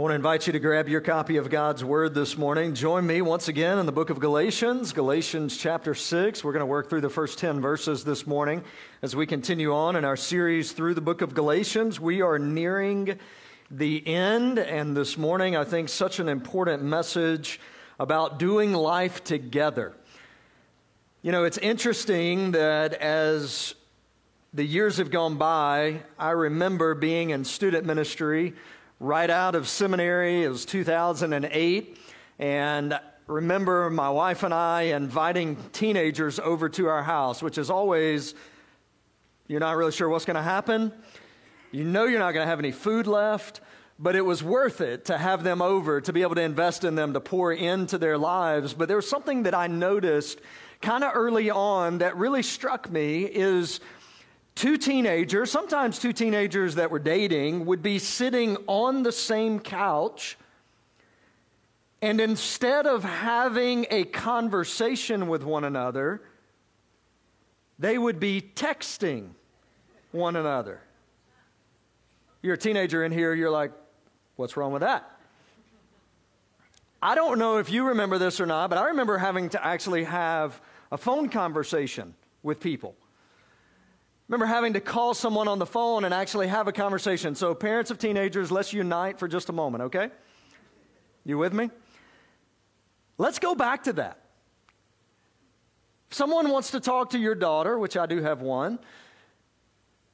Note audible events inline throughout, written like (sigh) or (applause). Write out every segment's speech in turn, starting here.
I want to invite you to grab your copy of God's Word this morning. Join me once again in the book of Galatians, Galatians chapter 6. We're going to work through the first 10 verses this morning as we continue on in our series through the book of Galatians. We are nearing the end, and this morning I think such an important message about doing life together. You know, it's interesting that as the years have gone by, I remember being in student ministry right out of seminary. It was 2008. And remember my wife and I inviting teenagers over to our house, which is always, you're not really sure what's going to happen. You know you're not going to have any food left, but it was worth it to have them over, to be able to invest in them, to pour into their lives. But there was something that I noticed kind of early on that really struck me is two teenagers, sometimes two teenagers that were dating, would be sitting on the same couch. And instead of having a conversation with one another, they would be texting one another. You're a teenager in here, you're like, what's wrong with that? I don't know if you remember this or not, but I remember having to actually have a phone conversation with people remember having to call someone on the phone and actually have a conversation. So, parents of teenagers, let's unite for just a moment, okay? You with me? Let's go back to that. If someone wants to talk to your daughter, which I do have one,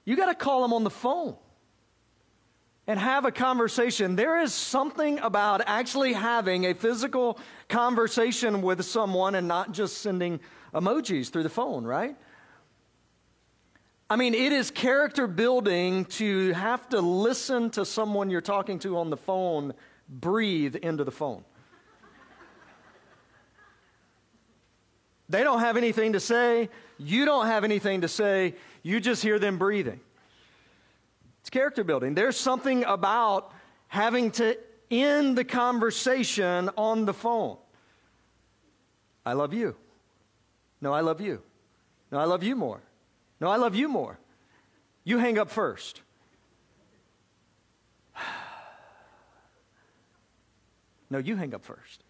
you got to call them on the phone and have a conversation. There is something about actually having a physical conversation with someone and not just sending emojis through the phone, right? I mean, it is character building to have to listen to someone you're talking to on the phone breathe into the phone. they don't have anything to say. You don't have anything to say. You just hear them breathing. It's character building. There's something about having to end the conversation on the phone. I love you. No, I love you. No, I love you more. No, I love you more. You hang up first. (sighs) No, you hang up first.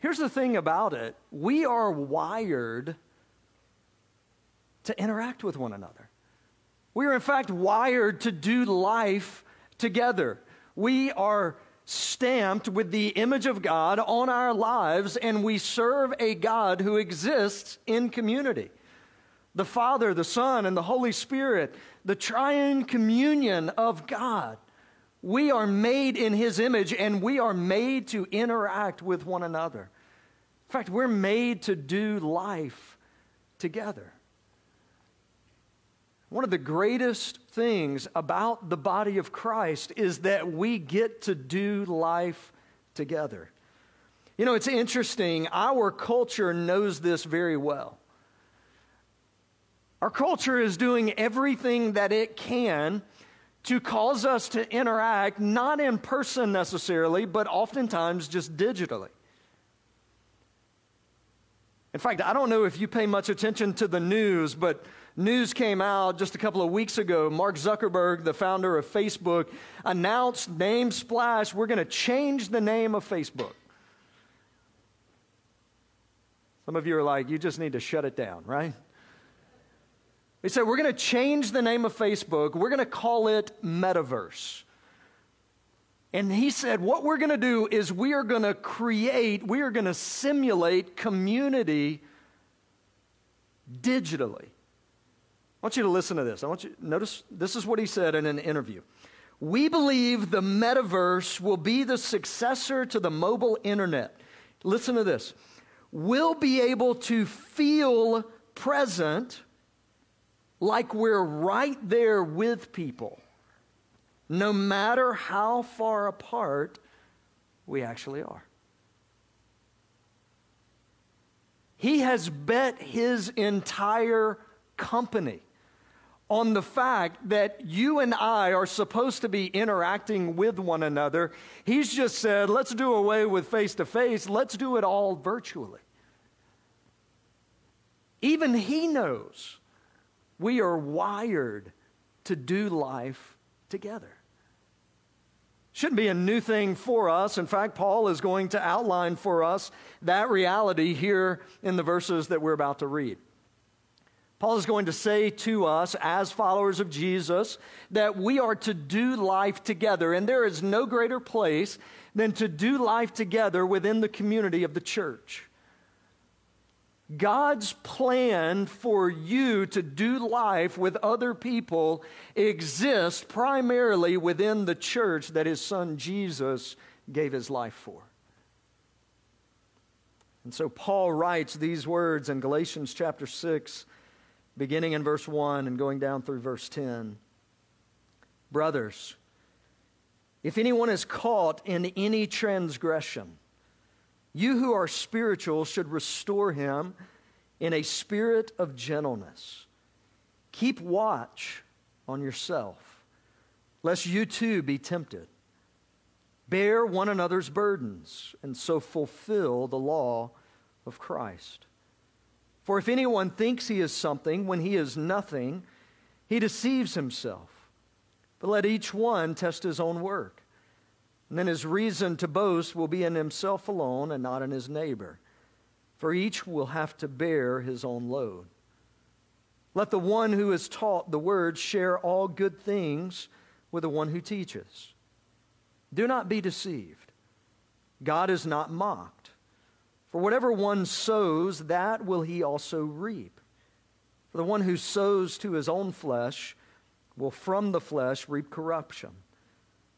Here's the thing about it we are wired to interact with one another. We are, in fact, wired to do life together. We are stamped with the image of God on our lives, and we serve a God who exists in community. The Father, the Son, and the Holy Spirit, the triune communion of God. We are made in His image, and we are made to interact with one another. In fact, we're made to do life together. One of the greatest things about the body of Christ is that we get to do life together. You know, it's interesting. Our culture knows this very well. Our culture is doing everything that it can to cause us to interact, not in person necessarily, but oftentimes just digitally. In fact, I don't know if you pay much attention to the news, but news came out just a couple of weeks ago. Mark Zuckerberg, the founder of Facebook, announced name splash, we're going to change the name of Facebook. Some of you are like, you just need to shut it down, right? He said, we're going to change the name of Facebook. We're going to call it Metaverse. And he said, what we're going to do is we are going to create, we are going to simulate community digitally. I want you to listen to this. I want you notice this is what he said in an interview. We believe the metaverse will be the successor to the mobile internet. Listen to this. We'll be able to feel present like we're right there with people, no matter how far apart we actually are. He has bet his entire company on the fact that you and I are supposed to be interacting with one another. He's just said, let's do away with face to face, let's do it all virtually. Even he knows we are wired to do life together. Shouldn't be a new thing for us. In fact, Paul is going to outline for us that reality here in the verses that we're about to read. Paul is going to say to us, as followers of Jesus, that we are to do life together. And there is no greater place than to do life together within the community of the church. God's plan for you to do life with other people exists primarily within the church that his son Jesus gave his life for. And so Paul writes these words in Galatians chapter 6, beginning in verse 1 and going down through verse 10. Brothers, if anyone is caught in any transgression, you who are spiritual should restore him in a spirit of gentleness. Keep watch on yourself, lest you too be tempted. Bear one another's burdens, and so fulfill the law of Christ. For if anyone thinks he is something when he is nothing, he deceives himself. But let each one test his own work and then his reason to boast will be in himself alone and not in his neighbor. For each will have to bear his own load. Let the one who is taught the word share all good things with the one who teaches. Do not be deceived. God is not mocked. For whatever one sows, that will he also reap. For the one who sows to his own flesh will from the flesh reap corruption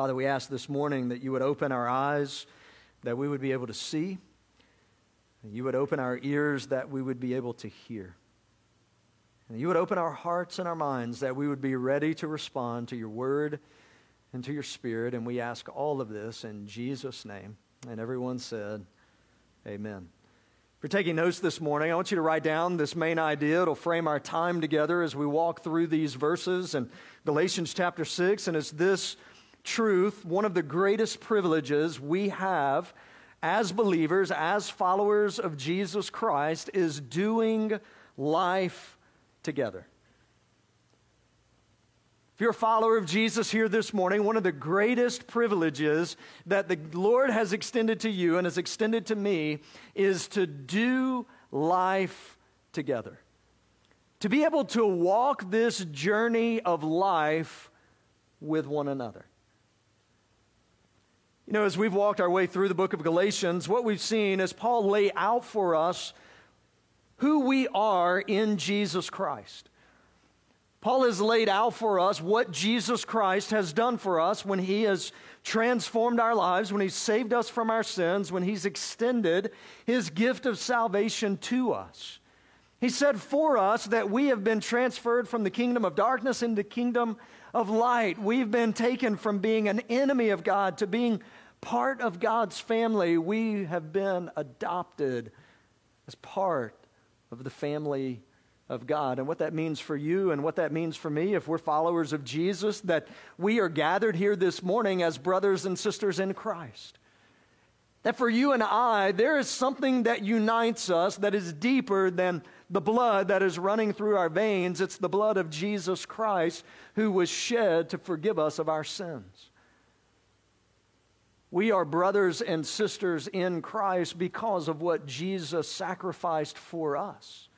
Father, we ask this morning that you would open our eyes, that we would be able to see, you would open our ears, that we would be able to hear. And you would open our hearts and our minds, that we would be ready to respond to your word and to your spirit. And we ask all of this in Jesus' name. And everyone said, Amen. If you're taking notes this morning, I want you to write down this main idea. It'll frame our time together as we walk through these verses in Galatians chapter 6. And it's this truth, one of the greatest privileges we have as believers, as followers of Jesus Christ, is doing life together. If you're a follower of Jesus here this morning, one of the greatest privileges that the Lord has extended to you and has extended to me is to do life together. To be able to walk this journey of life with one another. You know, as we've walked our way through the book of Galatians, what we've seen is Paul lay out for us who we are in Jesus Christ. Paul has laid out for us what Jesus Christ has done for us when he has transformed our lives, when he's saved us from our sins, when he's extended his gift of salvation to us. He said for us that we have been transferred from the kingdom of darkness into kingdom of light. We've been taken from being an enemy of God to being part of God's family. We have been adopted as part of the family of God. And what that means for you and what that means for me, if we're followers of Jesus, that we are gathered here this morning as brothers and sisters in Christ. That for you and I, there is something that unites us that is deeper than the blood that is running through our veins. It's the blood of Jesus Christ who was shed to forgive us of our sins. We are brothers and sisters in Christ because of what Jesus sacrificed for us.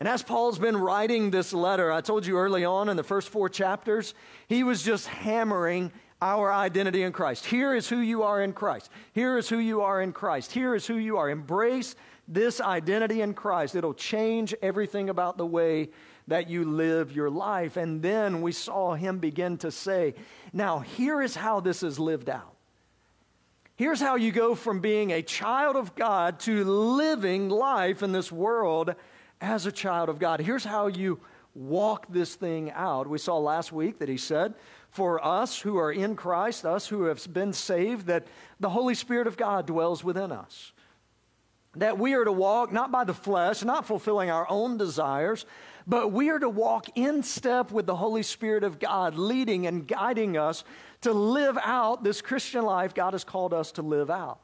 And as Paul's been writing this letter, I told you early on in the first four chapters, he was just hammering our identity in Christ. Here is who you are in Christ. Here is who you are in Christ. Here is who you are. Embrace this identity in Christ. It'll change everything about the way that you live your life. And then we saw him begin to say, Now, here is how this is lived out. Here's how you go from being a child of God to living life in this world as a child of God. Here's how you walk this thing out. We saw last week that he said, for us who are in Christ, us who have been saved, that the Holy Spirit of God dwells within us. That we are to walk not by the flesh, not fulfilling our own desires, but we are to walk in step with the Holy Spirit of God, leading and guiding us to live out this Christian life God has called us to live out.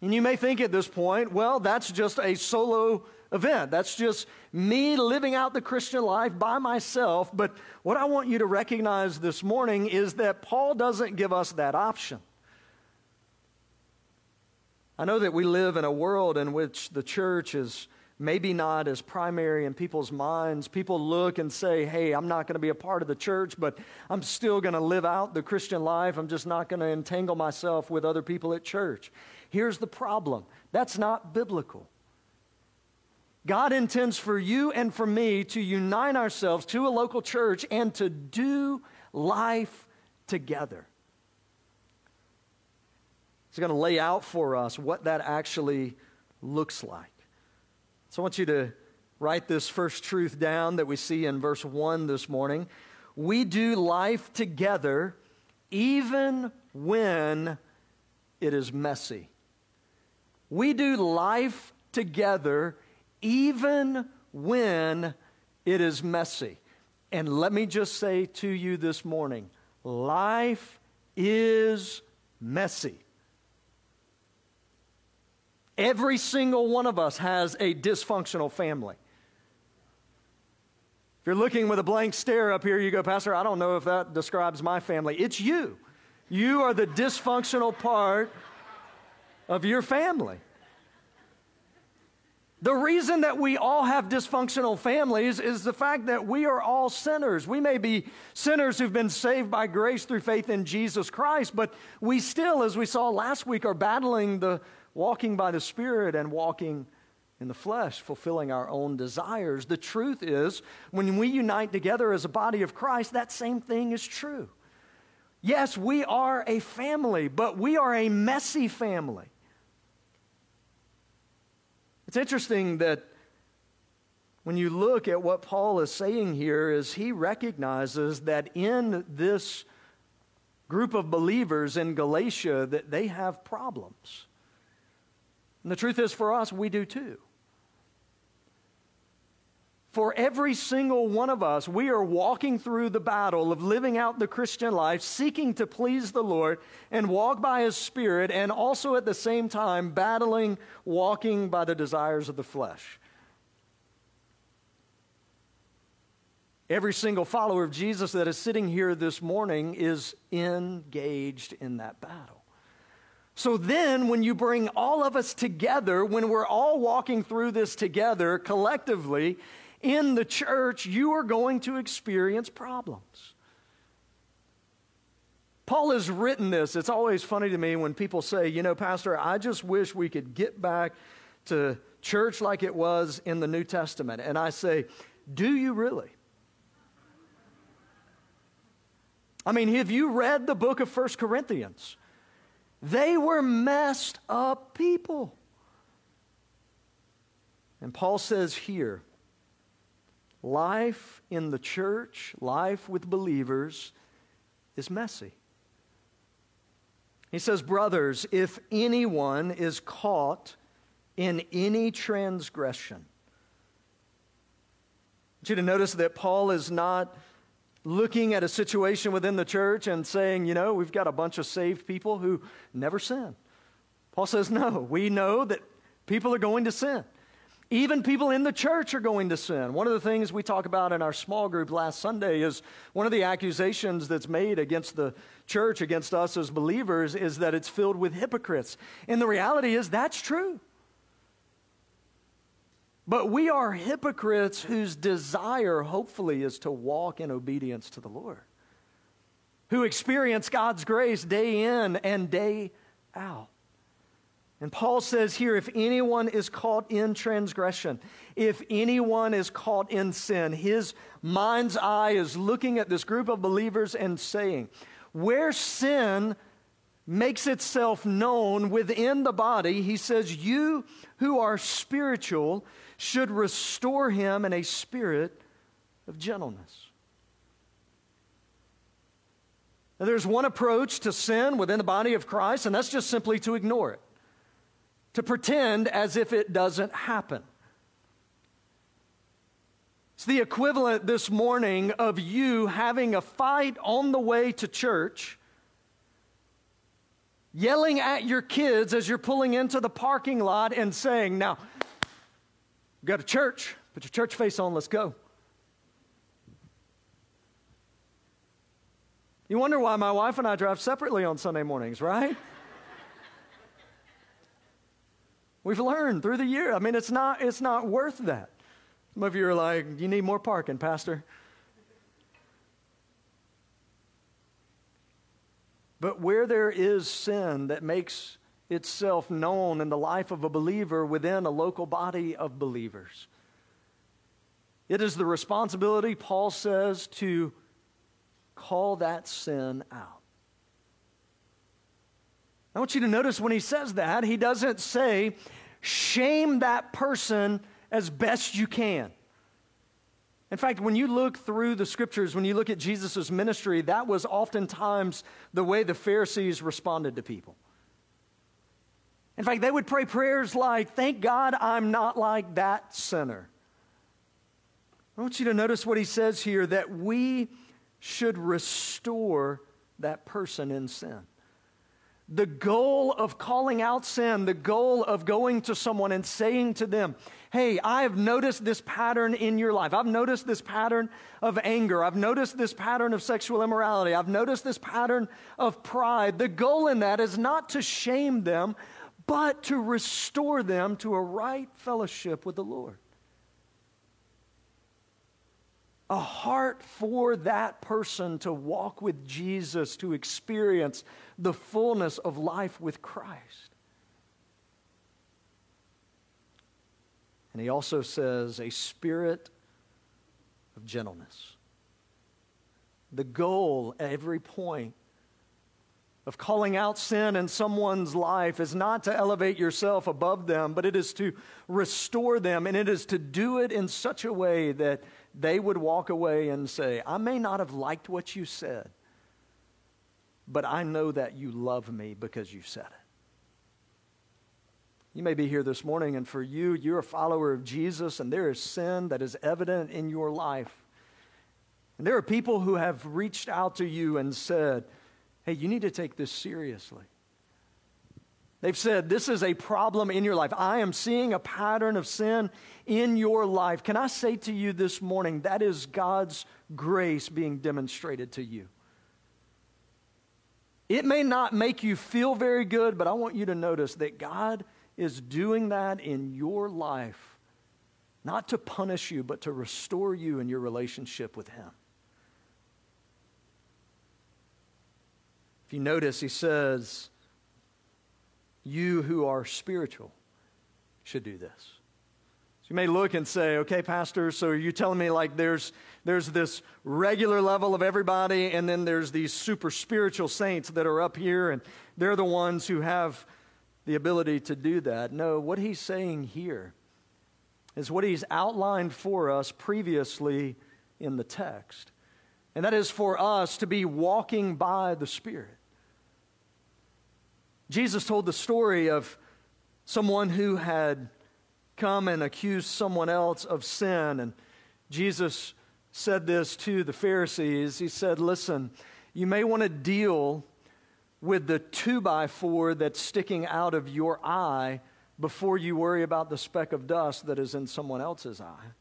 And you may think at this point, well, that's just a solo event. That's just me living out the Christian life by myself. But what I want you to recognize this morning is that Paul doesn't give us that option. I know that we live in a world in which the church is maybe not as primary in people's minds. People look and say, hey, I'm not going to be a part of the church, but I'm still going to live out the Christian life. I'm just not going to entangle myself with other people at church. Here's the problem that's not biblical. God intends for you and for me to unite ourselves to a local church and to do life together. He's going to lay out for us what that actually looks like. So I want you to write this first truth down that we see in verse 1 this morning. We do life together even when it is messy. We do life together even when it is messy. And let me just say to you this morning life is messy. Every single one of us has a dysfunctional family. If you're looking with a blank stare up here, you go, Pastor, I don't know if that describes my family. It's you. You are the dysfunctional part of your family. The reason that we all have dysfunctional families is the fact that we are all sinners. We may be sinners who've been saved by grace through faith in Jesus Christ, but we still, as we saw last week, are battling the walking by the Spirit and walking in the flesh, fulfilling our own desires. The truth is, when we unite together as a body of Christ, that same thing is true. Yes, we are a family, but we are a messy family. It's interesting that when you look at what Paul is saying here is he recognizes that in this group of believers in Galatia that they have problems. And the truth is for us we do too. For every single one of us, we are walking through the battle of living out the Christian life, seeking to please the Lord and walk by His Spirit, and also at the same time battling, walking by the desires of the flesh. Every single follower of Jesus that is sitting here this morning is engaged in that battle. So then, when you bring all of us together, when we're all walking through this together collectively, in the church, you are going to experience problems. Paul has written this. It's always funny to me when people say, you know, Pastor, I just wish we could get back to church like it was in the New Testament. And I say, do you really? I mean, have you read the book of First Corinthians? They were messed up people. And Paul says here, life in the church, life with believers, is messy. He says, Brothers, if anyone is caught in any transgression, I want you to notice that Paul is not looking at a situation within the church and saying, you know, we've got a bunch of saved people who never sin. Paul says, no, we know that people are going to sin. Even people in the church are going to sin. One of the things we talk about in our small group last Sunday is one of the accusations that's made against the church, against us as believers, is that it's filled with hypocrites. And the reality is that's true. But we are hypocrites whose desire, hopefully, is to walk in obedience to the Lord, who experience God's grace day in and day out. And Paul says here if anyone is caught in transgression, if anyone is caught in sin, his mind's eye is looking at this group of believers and saying, where sin makes itself known within the body, he says, You who are spiritual should restore him in a spirit of gentleness. Now, there's one approach to sin within the body of Christ, and that's just simply to ignore it, to pretend as if it doesn't happen. It's the equivalent this morning of you having a fight on the way to church, yelling at your kids as you're pulling into the parking lot and saying, Now, go to church, put your church face on, let's go. You wonder why my wife and I drive separately on Sunday mornings, right? (laughs) We've learned through the year. I mean, it's not, it's not worth that. Some of you are like, you need more parking, Pastor. But where there is sin that makes itself known in the life of a believer within a local body of believers, it is the responsibility, Paul says, to call that sin out. I want you to notice when he says that, he doesn't say, shame that person as best you can. In fact, when you look through the scriptures, when you look at Jesus' ministry, that was oftentimes the way the Pharisees responded to people. In fact, they would pray prayers like, Thank God I'm not like that sinner. I want you to notice what he says here that we should restore that person in sin. The goal of calling out sin, the goal of going to someone and saying to them, Hey, I have noticed this pattern in your life. I've noticed this pattern of anger. I've noticed this pattern of sexual immorality. I've noticed this pattern of pride. The goal in that is not to shame them, but to restore them to a right fellowship with the Lord. A heart for that person to walk with Jesus, to experience the fullness of life with Christ. And he also says, a spirit of gentleness. The goal at every point of calling out sin in someone's life is not to elevate yourself above them, but it is to restore them, and it is to do it in such a way that they would walk away and say, I may not have liked what you said, but I know that you love me because you said it. You may be here this morning, and for you, you're a follower of Jesus, and there is sin that is evident in your life. And there are people who have reached out to you and said, Hey, you need to take this seriously. They've said, This is a problem in your life. I am seeing a pattern of sin in your life. Can I say to you this morning, that is God's grace being demonstrated to you? It may not make you feel very good, but I want you to notice that God is doing that in your life, not to punish you, but to restore you in your relationship with Him. If you notice, He says, you who are spiritual should do this. So you may look and say, okay, Pastor, so are you telling me like there's, there's this regular level of everybody, and then there's these super spiritual saints that are up here, and they're the ones who have the ability to do that? No, what he's saying here is what he's outlined for us previously in the text. And that is for us to be walking by the Spirit. Jesus told the story of someone who had come and accused someone else of sin. And Jesus said this to the Pharisees. He said, Listen, you may want to deal with the two by four that's sticking out of your eye before you worry about the speck of dust that is in someone else's eye.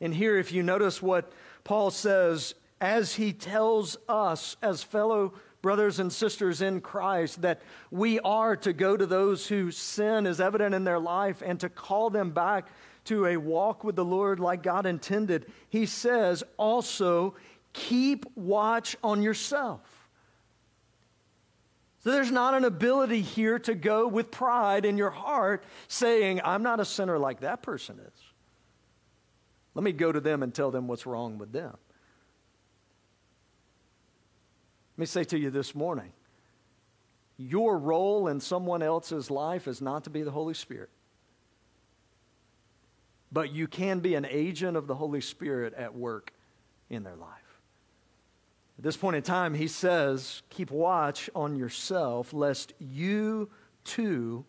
And here, if you notice what Paul says, as he tells us as fellow brothers and sisters in Christ, that we are to go to those whose sin is evident in their life and to call them back to a walk with the Lord like God intended. He says also, keep watch on yourself. So there's not an ability here to go with pride in your heart saying, I'm not a sinner like that person is. Let me go to them and tell them what's wrong with them. Let me say to you this morning your role in someone else's life is not to be the Holy Spirit. but you can be an agent of the Holy Spirit at work in their life. At this point in time, he says, Keep watch on yourself, lest you too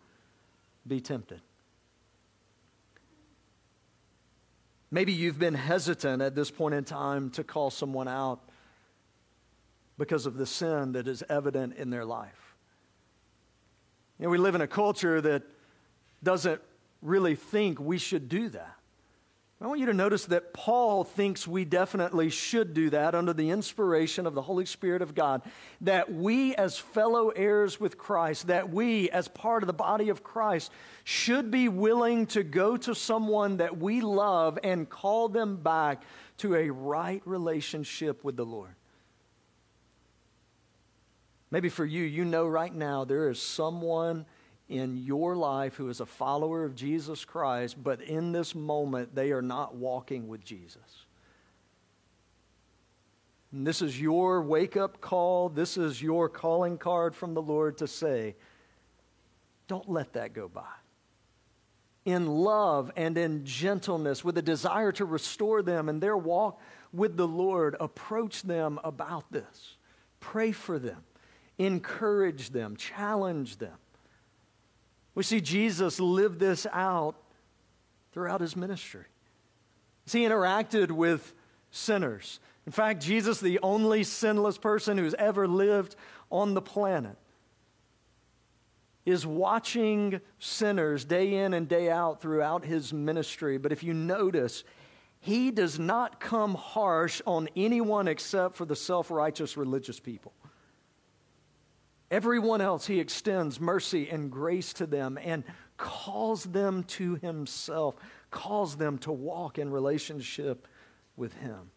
be tempted. Maybe you've been hesitant at this point in time to call someone out because of the sin that is evident in their life. You know, we live in a culture that doesn't really think we should do that. I want you to notice that Paul thinks we definitely should do that under the inspiration of the Holy Spirit of God. That we, as fellow heirs with Christ, that we, as part of the body of Christ, should be willing to go to someone that we love and call them back to a right relationship with the Lord. Maybe for you, you know right now there is someone in your life who is a follower of Jesus Christ, but in this moment they are not walking with Jesus. And this is your wake up call. This is your calling card from the Lord to say, don't let that go by. In love and in gentleness, with a desire to restore them in their walk with the Lord, approach them about this. Pray for them, encourage them, challenge them. We see Jesus live this out throughout his ministry. He interacted with sinners. In fact, Jesus, the only sinless person who's ever lived on the planet, is watching sinners day in and day out throughout his ministry. But if you notice, he does not come harsh on anyone except for the self righteous religious people. Everyone else, he extends mercy and grace to them and calls them to himself, calls them to walk in relationship with him.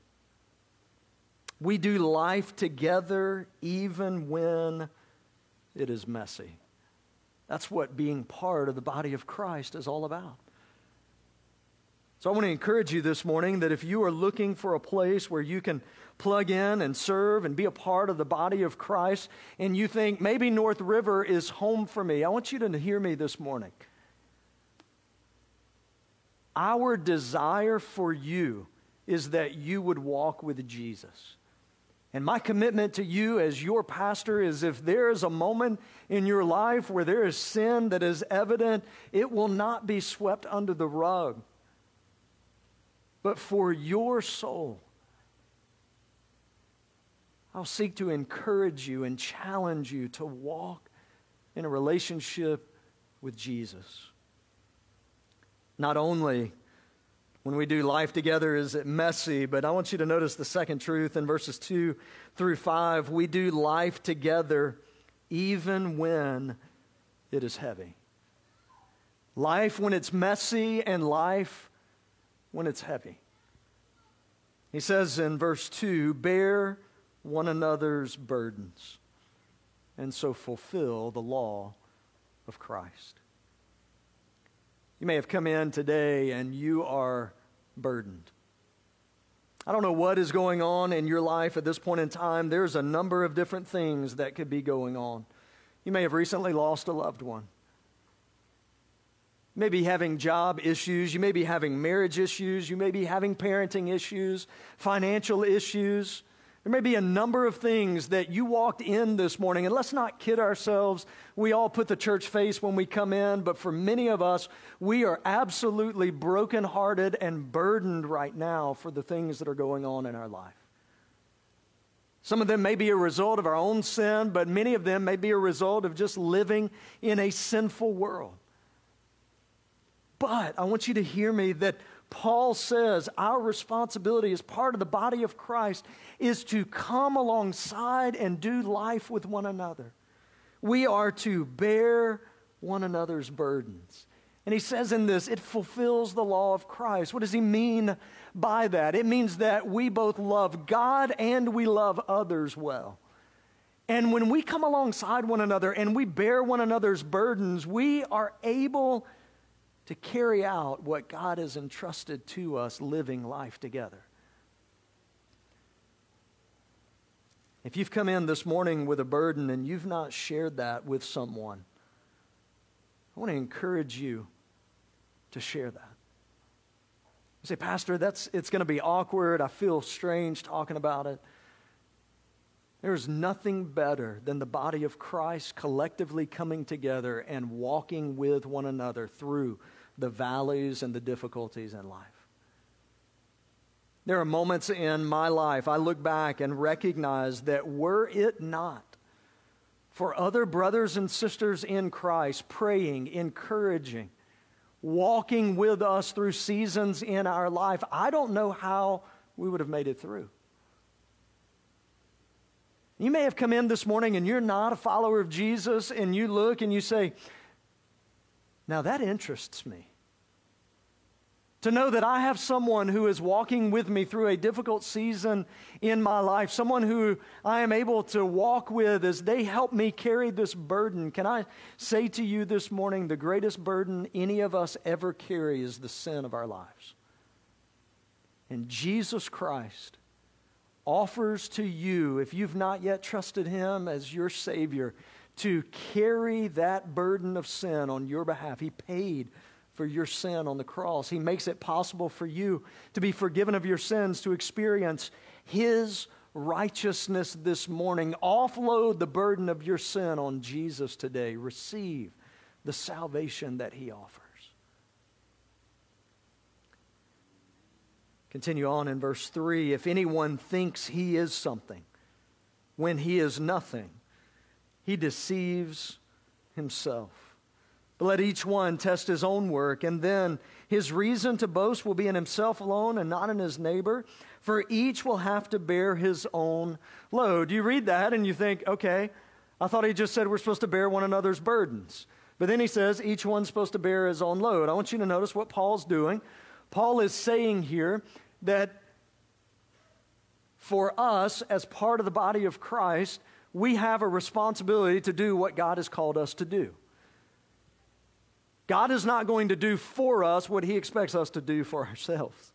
We do life together even when it is messy. That's what being part of the body of Christ is all about. So I want to encourage you this morning that if you are looking for a place where you can plug in and serve and be a part of the body of Christ, and you think maybe North River is home for me, I want you to hear me this morning. Our desire for you is that you would walk with Jesus. And my commitment to you as your pastor is if there is a moment in your life where there is sin that is evident, it will not be swept under the rug but for your soul. I'll seek to encourage you and challenge you to walk in a relationship with Jesus. Not only when we do life together is it messy, but I want you to notice the second truth in verses 2 through 5. We do life together even when it is heavy. Life when it's messy and life when it's heavy. He says in verse 2 bear one another's burdens and so fulfill the law of Christ. You may have come in today and you are burdened. I don't know what is going on in your life at this point in time. There's a number of different things that could be going on. You may have recently lost a loved one. You may be having job issues. You may be having marriage issues. You may be having parenting issues, financial issues. There may be a number of things that you walked in this morning, and let's not kid ourselves. We all put the church face when we come in, but for many of us, we are absolutely brokenhearted and burdened right now for the things that are going on in our life. Some of them may be a result of our own sin, but many of them may be a result of just living in a sinful world. But I want you to hear me that Paul says our responsibility as part of the body of Christ is to come alongside and do life with one another. We are to bear one another's burdens. And he says in this, it fulfills the law of Christ. What does he mean by that? It means that we both love God and we love others well. And when we come alongside one another and we bear one another's burdens, we are able to carry out what God has entrusted to us living life together. If you've come in this morning with a burden and you've not shared that with someone, I want to encourage you to share that. You say, Pastor, that's, it's going to be awkward. I feel strange talking about it. There's nothing better than the body of Christ collectively coming together and walking with one another through the valleys and the difficulties in life. There are moments in my life I look back and recognize that were it not for other brothers and sisters in Christ praying, encouraging, walking with us through seasons in our life, I don't know how we would have made it through. You may have come in this morning and you're not a follower of Jesus, and you look and you say, Now that interests me. To know that I have someone who is walking with me through a difficult season in my life, someone who I am able to walk with as they help me carry this burden. Can I say to you this morning the greatest burden any of us ever carry is the sin of our lives? And Jesus Christ offers to you, if you've not yet trusted Him as your Savior, to carry that burden of sin on your behalf. He paid for your sin on the cross. He makes it possible for you to be forgiven of your sins, to experience His righteousness this morning. Offload the burden of your sin on Jesus today. Receive the salvation that He offers. Continue on in verse 3 If anyone thinks he is something when he is nothing, he deceives himself. But let each one test his own work, and then his reason to boast will be in himself alone and not in his neighbor, for each will have to bear his own load. You read that and you think, okay, I thought he just said we're supposed to bear one another's burdens. But then he says each one's supposed to bear his own load. I want you to notice what Paul's doing. Paul is saying here that for us, as part of the body of Christ, we have a responsibility to do what God has called us to do. God is not going to do for us what He expects us to do for ourselves.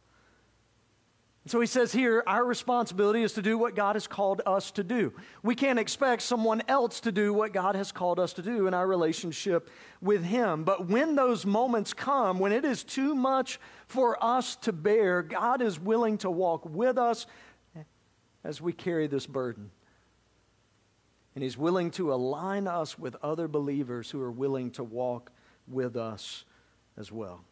So he says here, our responsibility is to do what God has called us to do. We can't expect someone else to do what God has called us to do in our relationship with Him. But when those moments come, when it is too much for us to bear, God is willing to walk with us as we carry this burden. And He's willing to align us with other believers who are willing to walk with us as well.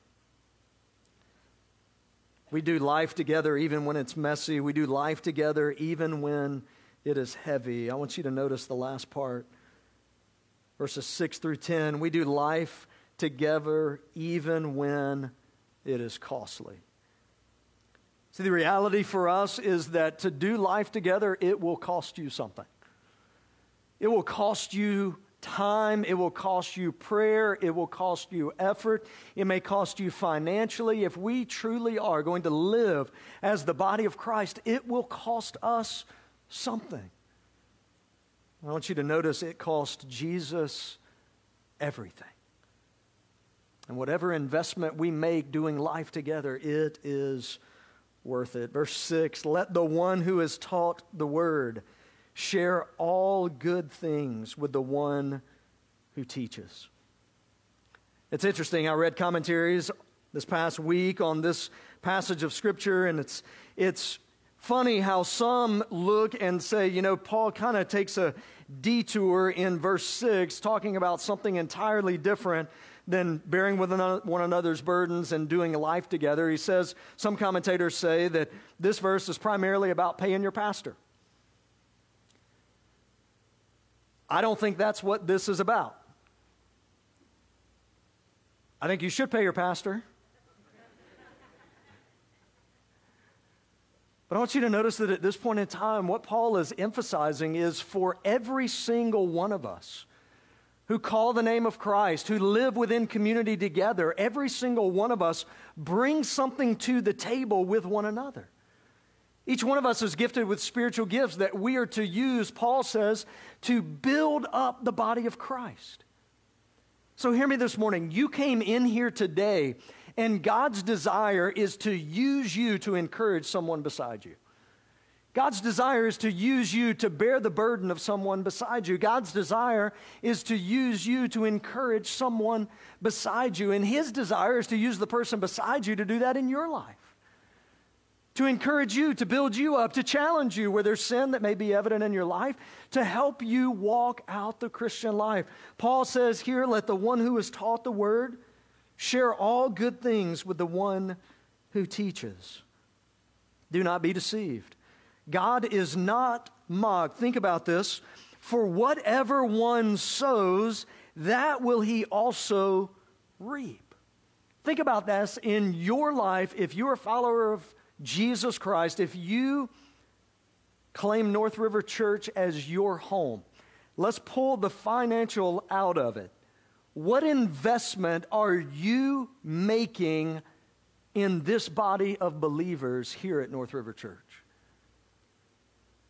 We do life together even when it's messy. We do life together even when it is heavy. I want you to notice the last part, verses 6 through 10. We do life together even when it is costly. See, the reality for us is that to do life together, it will cost you something. It will cost you time, it will cost you prayer, it will cost you effort, it may cost you financially. If we truly are going to live as the body of Christ, it will cost us something. I want you to notice it cost Jesus everything. And whatever investment we make doing life together, it is worth it. Verse 6 Let the one who is taught the word share all good things with the one who teaches. It's interesting. I read commentaries this past week on this passage of Scripture, and it's, it's funny how some look and say, you know, Paul kind of takes a detour in verse 6, talking about something entirely different than bearing with one another's burdens and doing life together. He says, some commentators say that this verse is primarily about paying your pastor. I don't think that's what this is about. I think you should pay your pastor. But I want you to notice that at this point in time, what Paul is emphasizing is for every single one of us who call the name of Christ, who live within community together, every single one of us brings something to the table with one another. Each one of us is gifted with spiritual gifts that we are to use, Paul says, to build up the body of Christ. So, hear me this morning. You came in here today, and God's desire is to use you to encourage someone beside you. God's desire is to use you to bear the burden of someone beside you. God's desire is to use you to encourage someone beside you. And His desire is to use the person beside you to do that in your life. To encourage you, to build you up, to challenge you where there's sin that may be evident in your life, to help you walk out the Christian life. Paul says here, let the one who is taught the word share all good things with the one who teaches. Do not be deceived. God is not mocked. Think about this. For whatever one sows, that will he also reap. Think about this in your life. If you're a follower of Jesus Christ, if you claim North River Church as your home, let's pull the financial out of it. What investment are you making in this body of believers here at North River Church?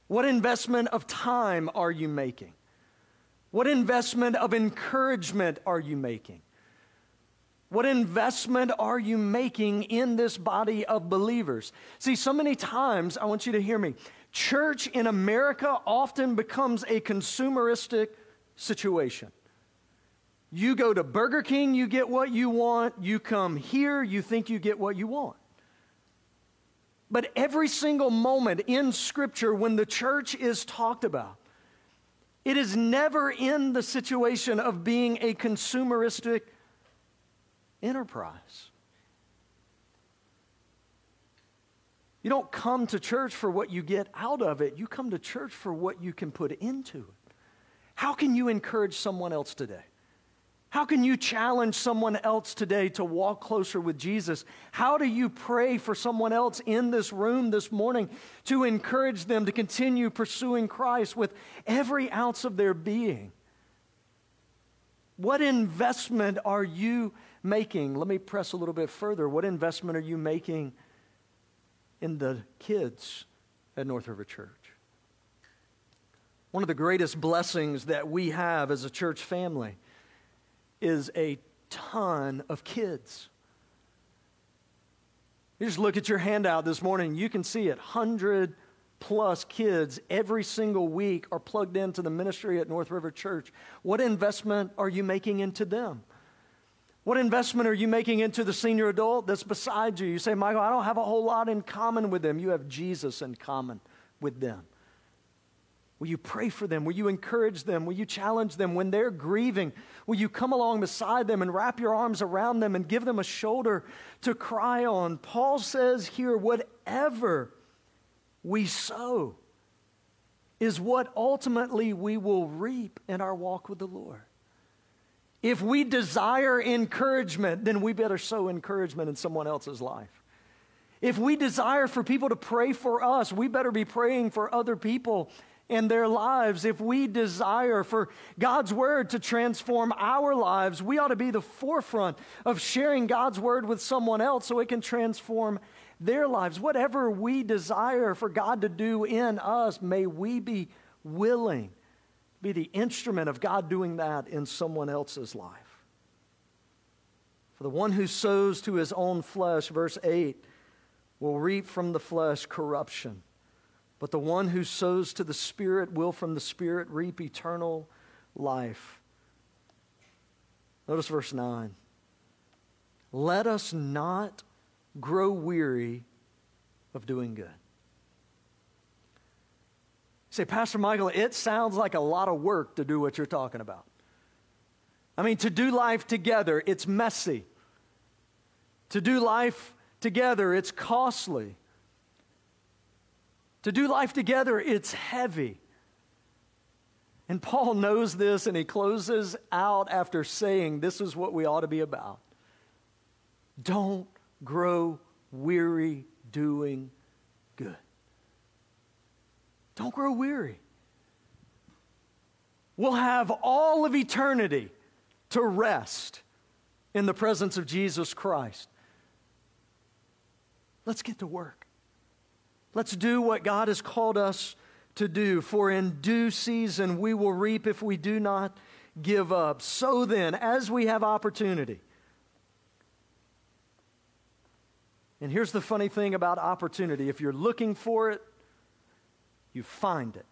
What investment of time are you making? What investment of encouragement are you making? What investment are you making in this body of believers? See, so many times, I want you to hear me. Church in America often becomes a consumeristic situation. You go to Burger King, you get what you want. You come here, you think you get what you want. But every single moment in Scripture, when the church is talked about, it is never in the situation of being a consumeristic enterprise. You don't come to church for what you get out of it, you come to church for what you can put into it. How can you encourage someone else today? How can you challenge someone else today to walk closer with Jesus? How do you pray for someone else in this room this morning to encourage them to continue pursuing Christ with every ounce of their being? What investment are you making? Let me press a little bit further. What investment are you making in the kids at North River Church? One of the greatest blessings that we have as a church family is a ton of kids. You just look at your handout this morning, you can see it 100 plus kids every single week are plugged into the ministry at North River Church. What investment are you making into them? What investment are you making into the senior adult that's beside you? You say, Michael, I don't have a whole lot in common with them. You have Jesus in common with them. Will you pray for them? Will you encourage them? Will you challenge them when they're grieving? Will you come along beside them and wrap your arms around them and give them a shoulder to cry on? Paul says here, whatever we sow is what ultimately we will reap in our walk with the Lord. If we desire encouragement, then we better sow encouragement in someone else's life. If we desire for people to pray for us, we better be praying for other people in their lives, if we desire for God's word to transform our lives, we ought to be the forefront of sharing God's word with someone else so it can transform their lives. Whatever we desire for God to do in us, may we be willing be the instrument of God doing that in someone else's life. For the one who sows to his own flesh, verse 8, will reap from the flesh corruption. But the one who sows to the Spirit will from the Spirit reap eternal life. Notice verse 9. Let us not grow weary of doing good. Say, Pastor Michael, it sounds like a lot of work to do what you're talking about. I mean, to do life together, it's messy. To do life together, it's costly. To do life together, it's heavy. And Paul knows this, and he closes out after saying, This is what we ought to be about. Don't grow weary doing good. Don't grow weary. We'll have all of eternity to rest in the presence of Jesus Christ. Let's get to work. Let's do what God has called us to do, for in due season we will reap if we do not give up. So then, as we have opportunity, and here's the funny thing about opportunity if you're looking for it, you find it.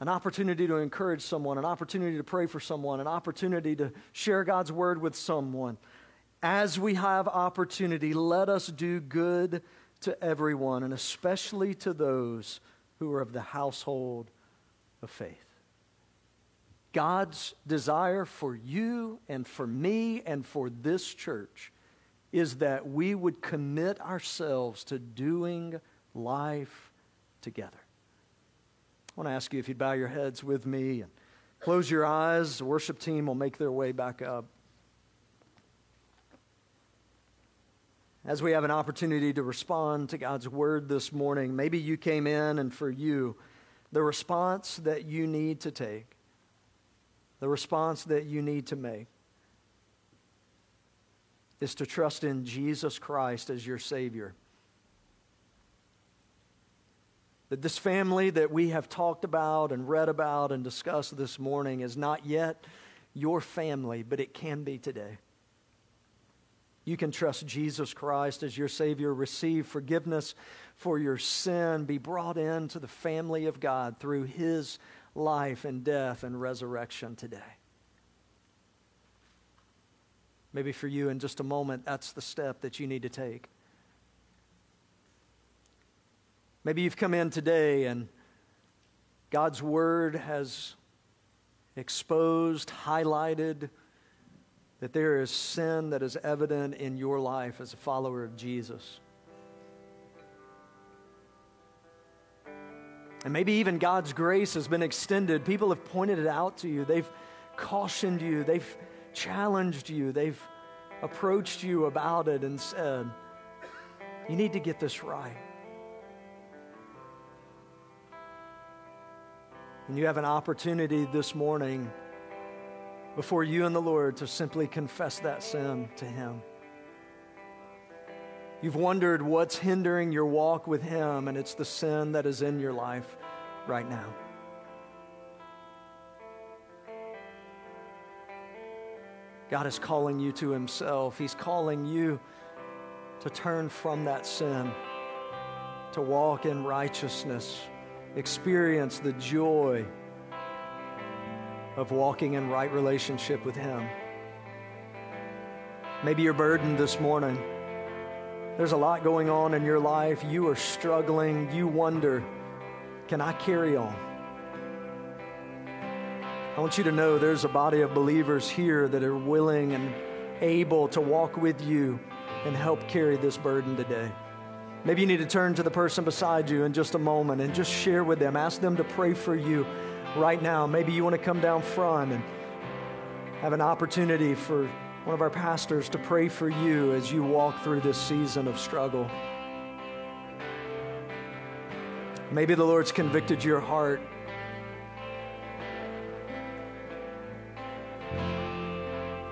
An opportunity to encourage someone, an opportunity to pray for someone, an opportunity to share God's word with someone. As we have opportunity, let us do good to everyone, and especially to those who are of the household of faith. God's desire for you and for me and for this church is that we would commit ourselves to doing life together. I want to ask you if you'd bow your heads with me and close your eyes. The worship team will make their way back up. As we have an opportunity to respond to God's word this morning, maybe you came in and for you, the response that you need to take the response that you need to make is to trust in Jesus Christ as your Savior. That this family that we have talked about and read about and discussed this morning is not yet your family, but it can be today. You can trust Jesus Christ as your Savior, receive forgiveness for your sin, be brought into the family of God through His life and death and resurrection today. Maybe for you, in just a moment, that's the step that you need to take. Maybe you've come in today and God's Word has exposed, highlighted that there is sin that is evident in your life as a follower of Jesus. And maybe even God's grace has been extended. People have pointed it out to you. They've cautioned you. They've challenged you. They've approached you about it and said, You need to get this right. And you have an opportunity this morning before you and the Lord to simply confess that sin to Him. You've wondered what's hindering your walk with Him, and it's the sin that is in your life right now. God is calling you to Himself. He's calling you to turn from that sin, to walk in righteousness, experience the joy of walking in right relationship with Him. Maybe you're burdened this morning. There's a lot going on in your life. You are struggling. You wonder, can I carry on? I want you to know there's a body of believers here that are willing and able to walk with you and help carry this burden today. Maybe you need to turn to the person beside you in just a moment and just share with them. Ask them to pray for you right now. Maybe you want to come down front and have an opportunity for one of our pastors to pray for you as you walk through this season of struggle. Maybe the Lord's convicted your heart.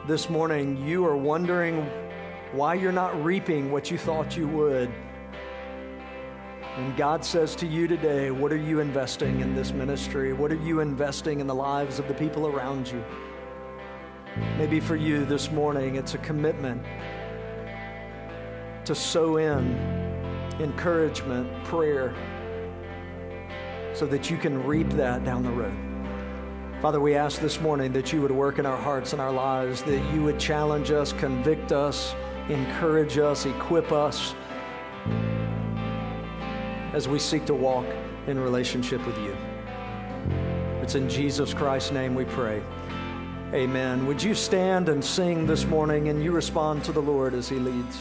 This morning, you are wondering why you're not reaping what you thought you would. And God says to you today, What are you investing in this ministry? What are you investing in the lives of the people around you? Maybe for you this morning, it's a commitment to sow in encouragement, prayer, so that you can reap that down the road. Father, we ask this morning that you would work in our hearts and our lives, that you would challenge us, convict us, encourage us, equip us as we seek to walk in relationship with you. It's in Jesus Christ's name we pray. Amen. Would you stand and sing this morning and you respond to the Lord as He leads?